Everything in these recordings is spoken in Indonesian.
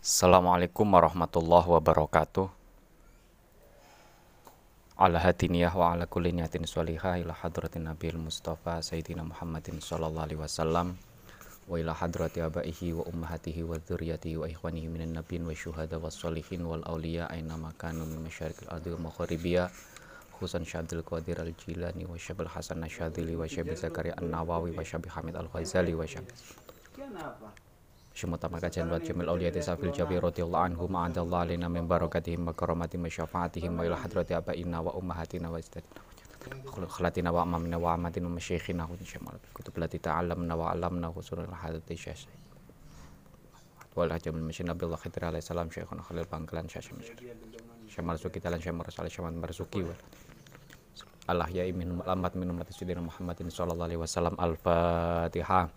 Assalamualaikum warahmatullahi wabarakatuh. Ala hadiniyah wa ala kulli niyatin sholihah ila hadratin nabiyil mustafa sayyidina Muhammadin sallallahu alaihi wasallam wa ila hadrati abaihi wa ummahatihi wa dzurriyyatihi wa ikhwanihi minan nabiyyin wa syuhada was sholihin wal auliya aina makanu min masyariqil ardi wa khususan Syabdul Qadir al-Jilani wa Syabil Hasan Nasyadili wa Syabil Zakaria an-Nawawi wa Syabil Hamid al-Ghazali wa Syabil Syumut maka janwat jamil awliyati safil jabi radhiyallahu anhu ma'adallahu alaina min barakatihim wa karomatihim wa syafaatihim wa ila hadrati abaina wa ummahatina wa istatina khalatina wa amamina wa amatina wa masyikhina wa syamal kutub lati ta'alamna wa alamna wa surah hadati syasy wal hajamil masyina billah khidri alaihi salam syekhuna khalil bangkalan syasy syamal suki talan syamal rasul syamal marzuki wa Allah ya imin alamat minum mati sudina Muhammadin sallallahu alaihi wasallam al-fatihah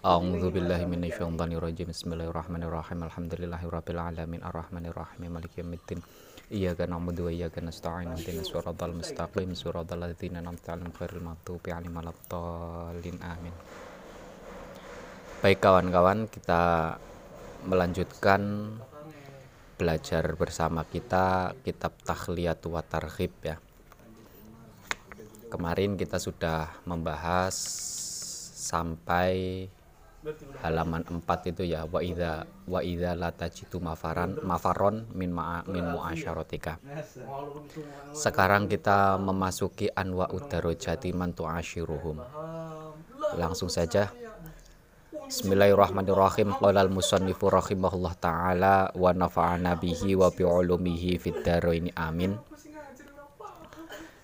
A'udzu billahi minasyaitonir rajim. Bismillahirrahmanirrahim. Alhamdulillahirabbil alamin arrahmanir rahim maliki yaumiddin. Iyyaka na'budu wa iyyaka nasta'in. Ihdinas siratal mustaqim. Siratal ladzina an'amta 'alaihim ghairil maghdubi 'alaihim waladdallin. Amin. Baik kawan-kawan, kita melanjutkan belajar bersama kita kitab Takhliyat wa Targhib ya. Kemarin kita sudah membahas sampai halaman 4 itu ya wa idza wa idza la tajitu mafaran mafaron min ma, min muasyaratika. Sekarang kita memasuki anwa udarojati man tu'ashiruhum. Langsung saja Bismillahirrahmanirrahim. Qala al-musannifu rahimahullah taala wa nafa'ana bihi wa bi ulumihi fid amin.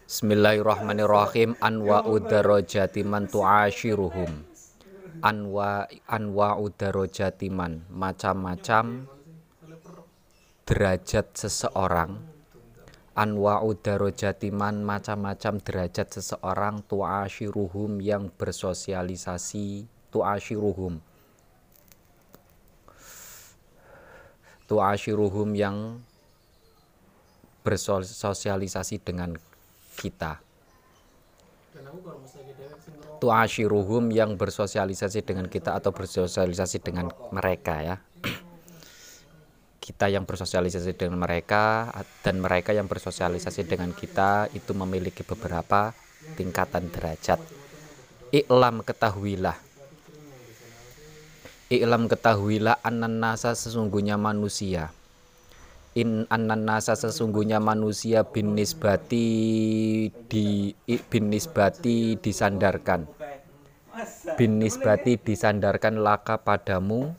Bismillahirrahmanirrahim. Anwa udarojati man tu'ashiruhum. Anwa anwa udarojatiman macam-macam derajat seseorang. Anwa udarojatiman macam-macam derajat seseorang. Tuashiruhum yang bersosialisasi. Tuashiruhum. Tuashiruhum yang bersosialisasi dengan kita. Tuashiruhum yang bersosialisasi dengan kita atau bersosialisasi dengan mereka ya. Kita yang bersosialisasi dengan mereka dan mereka yang bersosialisasi dengan kita itu memiliki beberapa tingkatan derajat. Iklam ketahuilah. Iklam ketahuilah ananasa sesungguhnya manusia in nasa sesungguhnya manusia bin nisbati di bin nisbati disandarkan. Bin nisbati disandarkan laka padamu.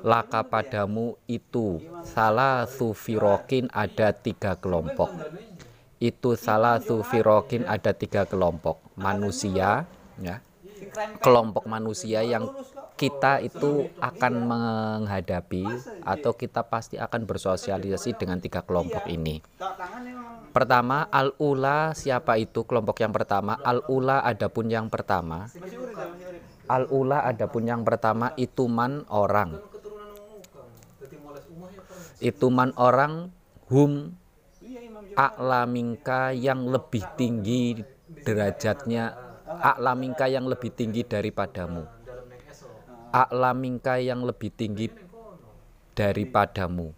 Laka padamu itu salah sufirokin ada tiga kelompok. Itu salah sufirokin ada tiga kelompok. Manusia ya kelompok manusia yang kita itu akan menghadapi atau kita pasti akan bersosialisasi dengan tiga kelompok ini. Pertama, al-ula siapa itu kelompok yang pertama? Al-ula adapun yang pertama. Al-ula adapun yang pertama itu man orang. Itu man orang hum a'lamingka yang lebih tinggi derajatnya a'lamingka yang lebih tinggi daripadamu. A'lamingka yang lebih tinggi daripadamu.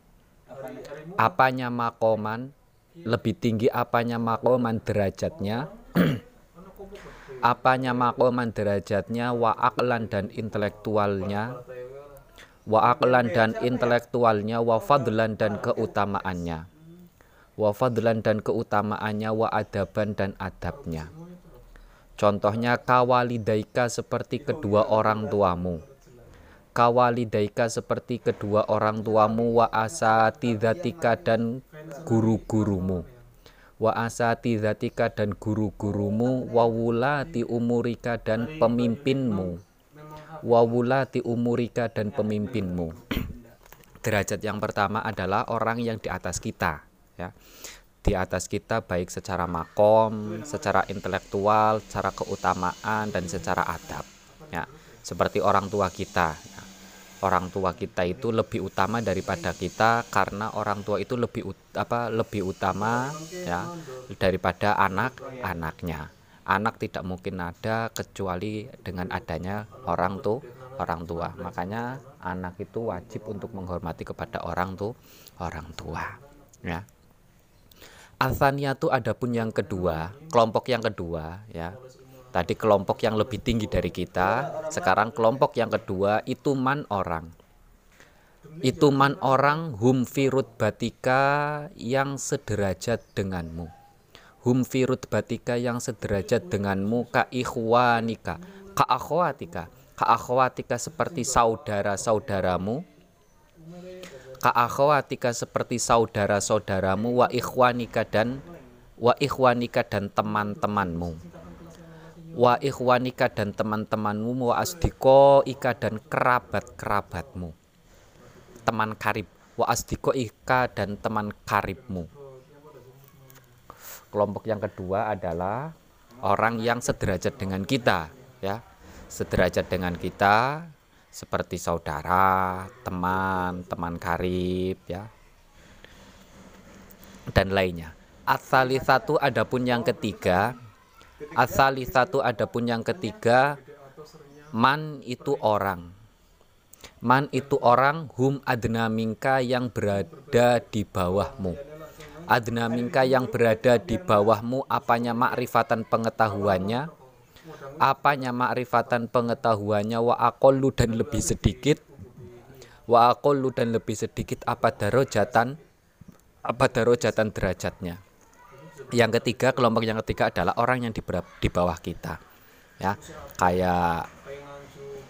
Apanya makoman? Lebih tinggi apanya makoman derajatnya? Apanya makoman derajatnya? Wa aklan dan intelektualnya? Wa aklan dan intelektualnya? Wa fadlan dan keutamaannya? Wa fadlan dan keutamaannya? Wa adaban dan adabnya contohnya kawalidaika seperti kedua orang tuamu. Kawalidaika seperti kedua orang tuamu wa asatidatika dan guru-gurumu. Wa asatidatika dan guru-gurumu wa wulati umurika dan pemimpinmu. Wa wulati umurika dan pemimpinmu. Derajat yang pertama adalah orang yang di atas kita ya di atas kita baik secara makom, secara intelektual, secara keutamaan dan secara adab. Ya seperti orang tua kita. Ya orang tua kita itu lebih utama daripada kita karena orang tua itu lebih apa lebih utama ya daripada anak-anaknya. Anak tidak mungkin ada kecuali dengan adanya orang tuh orang tua. Makanya anak itu wajib untuk menghormati kepada orang tuh orang tua. Ya Althania itu ada pun yang kedua kelompok yang kedua ya. Tadi kelompok yang lebih tinggi dari kita sekarang kelompok yang kedua itu man orang. Itu man orang hum firut batika yang sederajat denganmu. Hum firut batika yang sederajat denganmu ka ikhwanika ka akhwatika. Ka akhwatika seperti saudara-saudaramu ka akhwatika seperti saudara-saudaramu wa ikhwanika dan wa ikhwanika dan teman-temanmu. Wa ikhwanika dan teman-temanmu wa asdiko ika dan kerabat-kerabatmu. Teman karib. Wa asdiko ika dan teman karibmu. Kelompok yang kedua adalah orang yang sederajat dengan kita ya. Sederajat dengan kita seperti saudara teman teman karib ya. Dan lainnya. Asali satu adapun yang ketiga asali satu adapun yang ketiga man itu orang. Man itu orang hum adna mingka yang berada di bawahmu. Adna minka yang berada di bawahmu apanya makrifatan pengetahuannya apanya makrifatan pengetahuannya? Wa aqallu dan lebih sedikit. Wa aqallu dan lebih sedikit apa darajatan? Apa darajatan derajatnya? Yang ketiga kelompok yang ketiga adalah orang yang di, di bawah kita. Ya kayak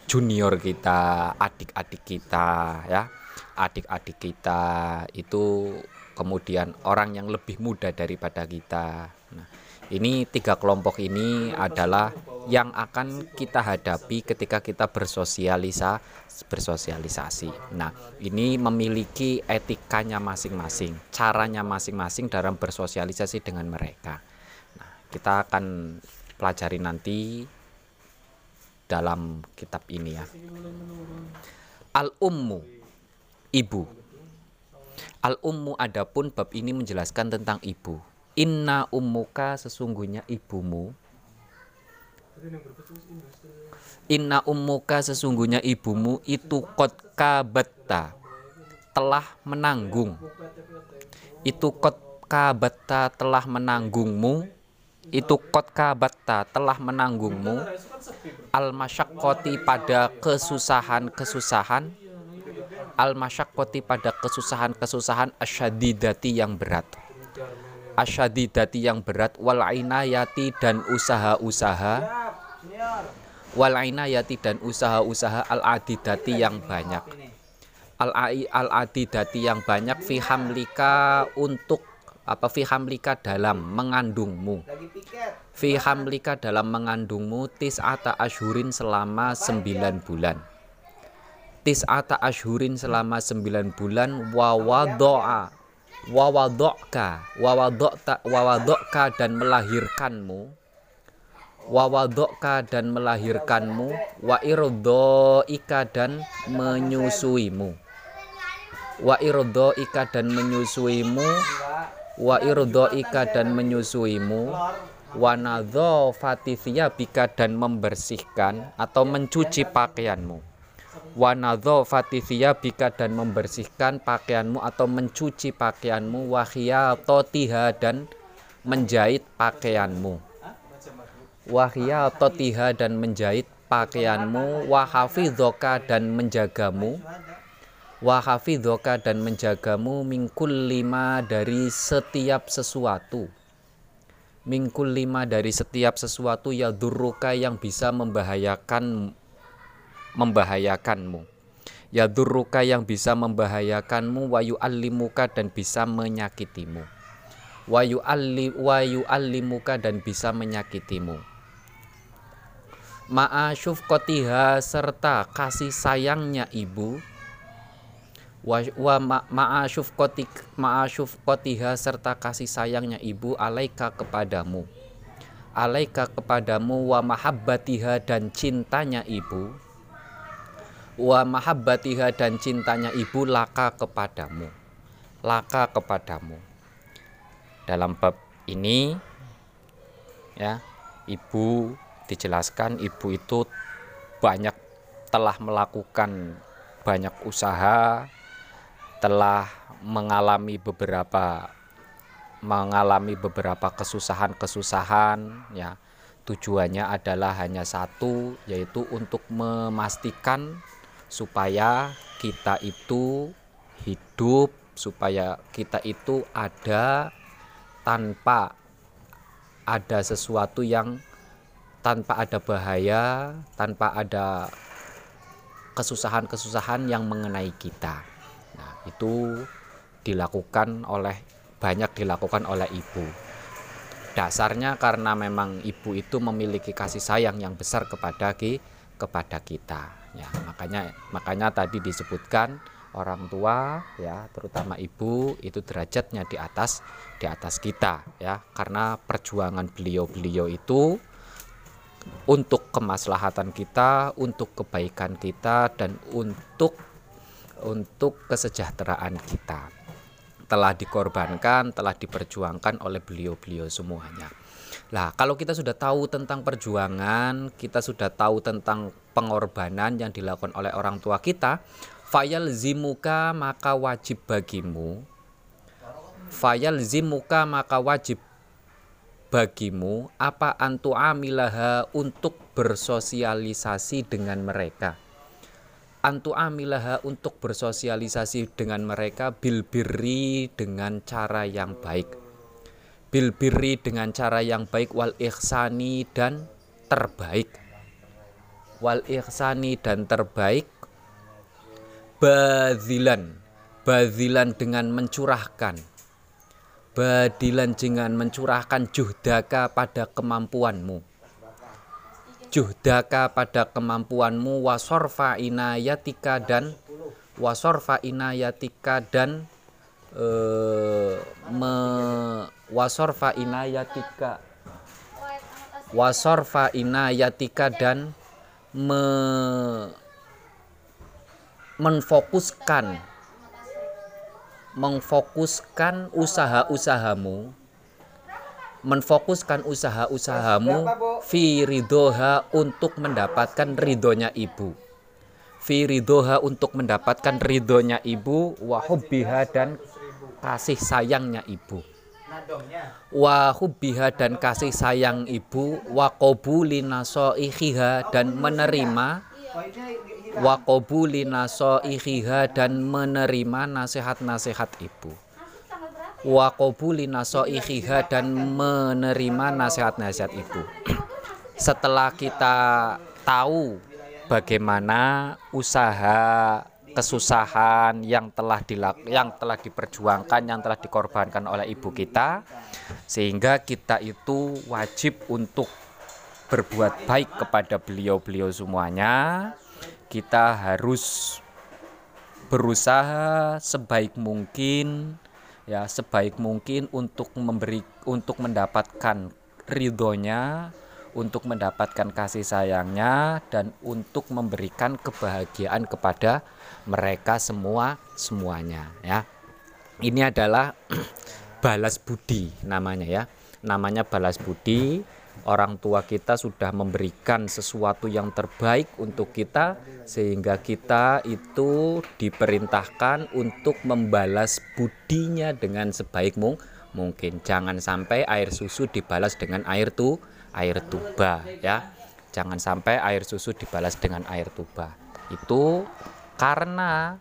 junior kita adik-adik kita ya. Adik-adik kita itu kemudian orang yang lebih muda daripada kita. Nah, ini tiga kelompok ini adalah yang akan kita hadapi ketika kita bersosialisa bersosialisasi. Nah, ini memiliki etikanya masing-masing, caranya masing-masing dalam bersosialisasi dengan mereka. Nah, kita akan pelajari nanti dalam kitab ini ya. Al-ummu ibu Al-ummu adapun bab ini menjelaskan tentang ibu. Inna ummuka sesungguhnya ibumu. Inna ummuka sesungguhnya ibumu itu kot kabata telah menanggung. Itu kot kabata telah menanggungmu. Itu kot kabata telah menanggungmu. Al masyakkoti pada kesusahan-kesusahan al masyakkoti pada kesusahan-kesusahan asyadidati yang berat asyadidati yang berat wal inayati dan usaha-usaha. Wal inayati dan usaha-usaha al adidati yang banyak. Al al adidati yang banyak fi hamlika untuk apa fi hamlika dalam mengandungmu. Fi hamlika dalam mengandungmu tis'ata ashurin selama sembilan bulan. Tis'ata ashurin selama sembilan bulan wawadoa wawadoka wawadokta wawadoka dan melahirkanmu. Wawadoka dan melahirkanmu wa ika dan menyusuimu. Wa ika dan menyusuimu wa ika dan menyusuimu. Wa nadho bika dan membersihkan atau mencuci pakaianmu wanadho fatithia bika dan membersihkan pakaianmu atau mencuci pakaianmu. Wahia totiha dan menjahit pakaianmu. Wahia totiha dan menjahit pakaianmu. Wahafidhoka dan menjagamu. Wahafidhoka dan menjagamu. Mingkul lima dari setiap sesuatu. Mingkul lima dari setiap sesuatu ya duruka yang bisa membahayakan membahayakanmu. Ya durruka yang bisa membahayakanmu wayu alimuka dan bisa menyakitimu. Wayu ali wayu alimuka dan bisa menyakitimu. Ma'asyuf kotiha serta kasih sayangnya ibu. Wa, ma'asyuf ma'asyuf kotiha serta kasih sayangnya ibu alaika kepadamu. Alaika kepadamu wa mahabbatiha dan cintanya ibu wa mahabbatiha dan cintanya ibu laka kepadamu laka kepadamu dalam bab ini ya ibu dijelaskan ibu itu banyak telah melakukan banyak usaha, telah mengalami beberapa mengalami beberapa kesusahan-kesusahan ya. Tujuannya adalah hanya satu yaitu untuk memastikan supaya kita itu hidup, supaya kita itu ada tanpa ada sesuatu yang tanpa ada bahaya, tanpa ada kesusahan-kesusahan yang mengenai kita. Nah, itu dilakukan oleh banyak dilakukan oleh ibu. Dasarnya karena memang ibu itu memiliki kasih sayang yang besar kepada ki, kepada kita. Ya, makanya makanya tadi disebutkan orang tua ya, terutama ibu itu derajatnya di atas di atas kita ya, karena perjuangan beliau-beliau itu untuk kemaslahatan kita, untuk kebaikan kita dan untuk untuk kesejahteraan kita. Telah dikorbankan, telah diperjuangkan oleh beliau-beliau semuanya. Nah, kalau kita sudah tahu tentang perjuangan, kita sudah tahu tentang pengorbanan yang dilakukan oleh orang tua kita, fayal zimuka maka wajib bagimu. Fayal zimuka maka wajib bagimu. Apa antu amilaha untuk bersosialisasi dengan mereka antu amilaha untuk bersosialisasi dengan mereka bilbiri dengan cara yang baik. Bilbiri dengan cara yang baik wal ihsani dan terbaik. Wal ihsani dan terbaik badilan. Badilan dengan mencurahkan. Badilan dengan mencurahkan juhdaka pada kemampuanmu juhdaka pada kemampuanmu wasorfa inayatika dan wasorfa inayatika dan uh, me, wasorfa inayatika wasorfa inayatika dan me, menfokuskan memfokuskan usaha-usahamu menfokuskan usaha-usahamu fi ridhoha untuk mendapatkan ridhonya ibu. Fi ridhoha untuk mendapatkan ridhonya ibu wa hubbiha dan kasih sayangnya ibu. Wa hubbiha dan kasih sayang ibu wa qabuli dan menerima. Wa qabuli dan menerima nasihat-nasihat ibu wa qabuli nasoihiha dan menerima nasihat-nasihat ibu setelah kita tahu bagaimana usaha kesusahan yang telah dilak yang telah diperjuangkan yang telah dikorbankan oleh ibu kita sehingga kita itu wajib untuk berbuat baik kepada beliau-beliau semuanya. Kita harus berusaha sebaik mungkin ya sebaik mungkin untuk memberi untuk mendapatkan ridhonya untuk mendapatkan kasih sayangnya dan untuk memberikan kebahagiaan kepada mereka semua semuanya ya. Ini adalah balas budi namanya ya. Namanya balas budi orang tua kita sudah memberikan sesuatu yang terbaik untuk kita sehingga kita itu diperintahkan untuk membalas budinya dengan sebaik mungkin. Jangan sampai air susu dibalas dengan air tu air tuba ya. Jangan sampai air susu dibalas dengan air tuba. Itu karena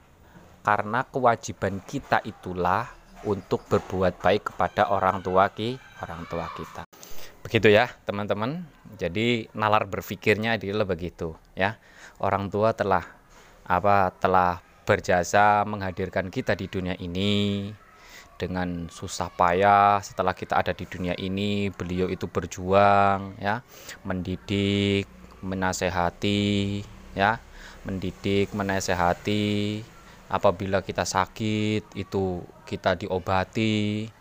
karena kewajiban kita itulah untuk berbuat baik kepada orang tua ki orang tua kita Begitu ya, teman-teman. Jadi nalar berpikirnya adalah begitu, ya. Orang tua telah apa telah berjasa menghadirkan kita di dunia ini dengan susah payah. Setelah kita ada di dunia ini beliau itu berjuang ya. Mendidik menasehati ya. Mendidik menasehati. Apabila kita sakit itu kita diobati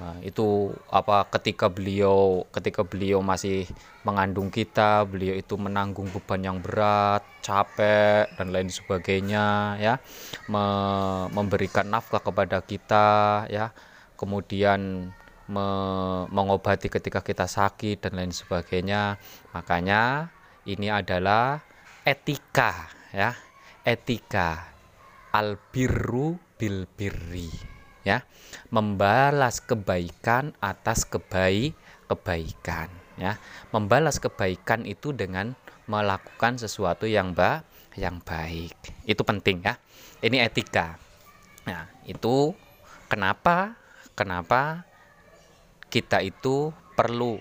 Nah, itu apa ketika beliau ketika beliau masih mengandung kita, beliau itu menanggung beban yang berat, capek dan lain sebagainya ya. Me memberikan nafkah kepada kita ya. Kemudian me mengobati ketika kita sakit dan lain sebagainya. Makanya ini adalah etika ya etika albirru bil birri ya membalas kebaikan atas kebaik kebaikan ya. Membalas kebaikan itu dengan melakukan sesuatu yang ba yang baik. Itu penting ya. Ini etika. Nah itu kenapa kenapa kita itu perlu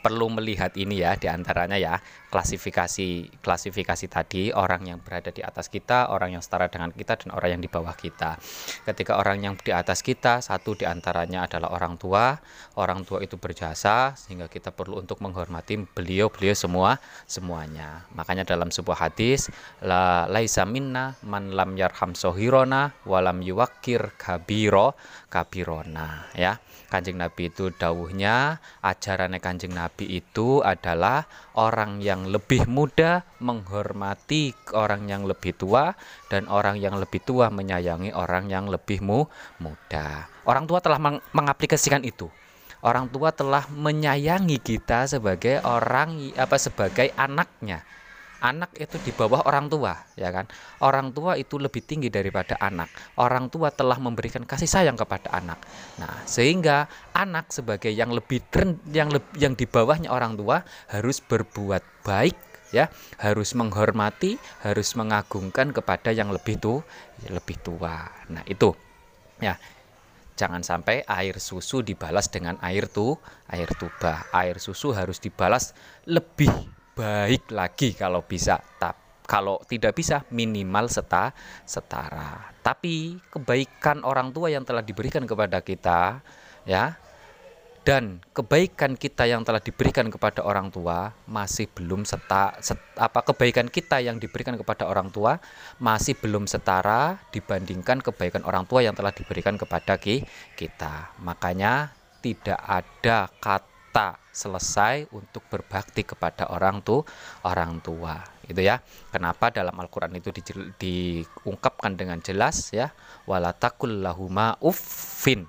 perlu melihat ini ya di antaranya ya klasifikasi klasifikasi tadi orang yang berada di atas kita orang yang setara dengan kita dan orang yang di bawah kita. Ketika orang yang di atas kita satu di antaranya adalah orang tua. Orang tua itu berjasa sehingga kita perlu untuk menghormati beliau beliau semua semuanya. Makanya dalam sebuah hadis la laisa minna man lam yarham sohirona walam yuwakir kabiro kabirona ya. Kanjeng Nabi itu dawuhnya ajarannya Kanjeng Nabi itu adalah orang yang lebih muda menghormati orang yang lebih tua dan orang yang lebih tua menyayangi orang yang lebih mu muda. Orang tua telah meng mengaplikasikan itu. Orang tua telah menyayangi kita sebagai orang apa sebagai anaknya anak itu di bawah orang tua ya kan? Orang tua itu lebih tinggi daripada anak. Orang tua telah memberikan kasih sayang kepada anak. Nah sehingga anak sebagai yang lebih yang lebih, yang di bawahnya orang tua harus berbuat baik ya. Harus menghormati harus mengagungkan kepada yang lebih tuh lebih tua. Nah itu. Ya. Jangan sampai air susu dibalas dengan air tuh air tuba. Air susu harus dibalas lebih baik lagi kalau bisa tap kalau tidak bisa minimal seta setara. Tapi kebaikan orang tua yang telah diberikan kepada kita ya dan kebaikan kita yang telah diberikan kepada orang tua masih belum seta set, apa kebaikan kita yang diberikan kepada orang tua masih belum setara dibandingkan kebaikan orang tua yang telah diberikan kepada kita. Makanya tidak ada kata tak selesai untuk berbakti kepada orang tuh orang tua itu ya. Kenapa dalam Al-Qur'an itu di, diungkapkan dengan jelas ya? Walatakul lahuma uffin.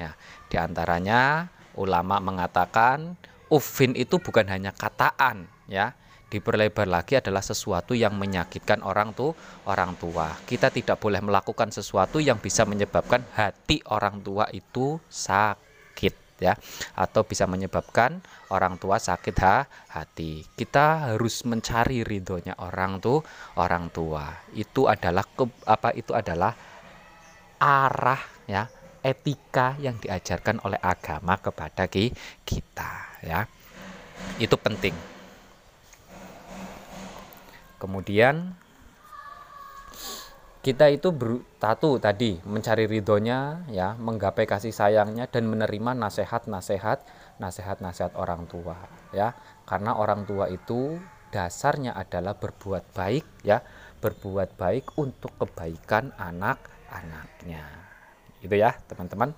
Ya di antaranya ulama mengatakan uffin itu bukan hanya kataan ya. Diperlebar lagi adalah sesuatu yang menyakitkan orang tuh orang tua. Kita tidak boleh melakukan sesuatu yang bisa menyebabkan hati orang tua itu sakit ya atau bisa menyebabkan orang tua sakit ha, hati. Kita harus mencari ridhonya orang tuh orang tua. Itu adalah ke, apa itu adalah arah ya etika yang diajarkan oleh agama kepada kita ya. Itu penting. Kemudian kita itu tadi mencari ridhonya ya menggapai kasih sayangnya dan menerima nasihat-nasihat nasihat-nasihat orang tua ya. Karena orang tua itu dasarnya adalah berbuat baik ya. Berbuat baik untuk kebaikan anak-anaknya. Itu ya teman-teman.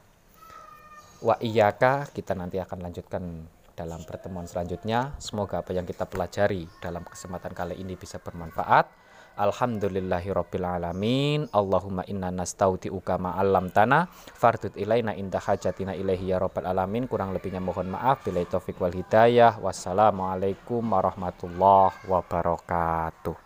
Wa iyaka kita nanti akan lanjutkan dalam pertemuan selanjutnya. Semoga apa yang kita pelajari dalam kesempatan kali ini bisa bermanfaat Alhamdulillahi rabbil alamin. Allahumma inna nastauti'uka ma 'allamtana fardut ilaina inda hajatina ilaihi ya rabbal alamin. Kurang lebihnya mohon maaf. Bila taufik wal hidayah. Wassalamualaikum warahmatullahi wabarakatuh.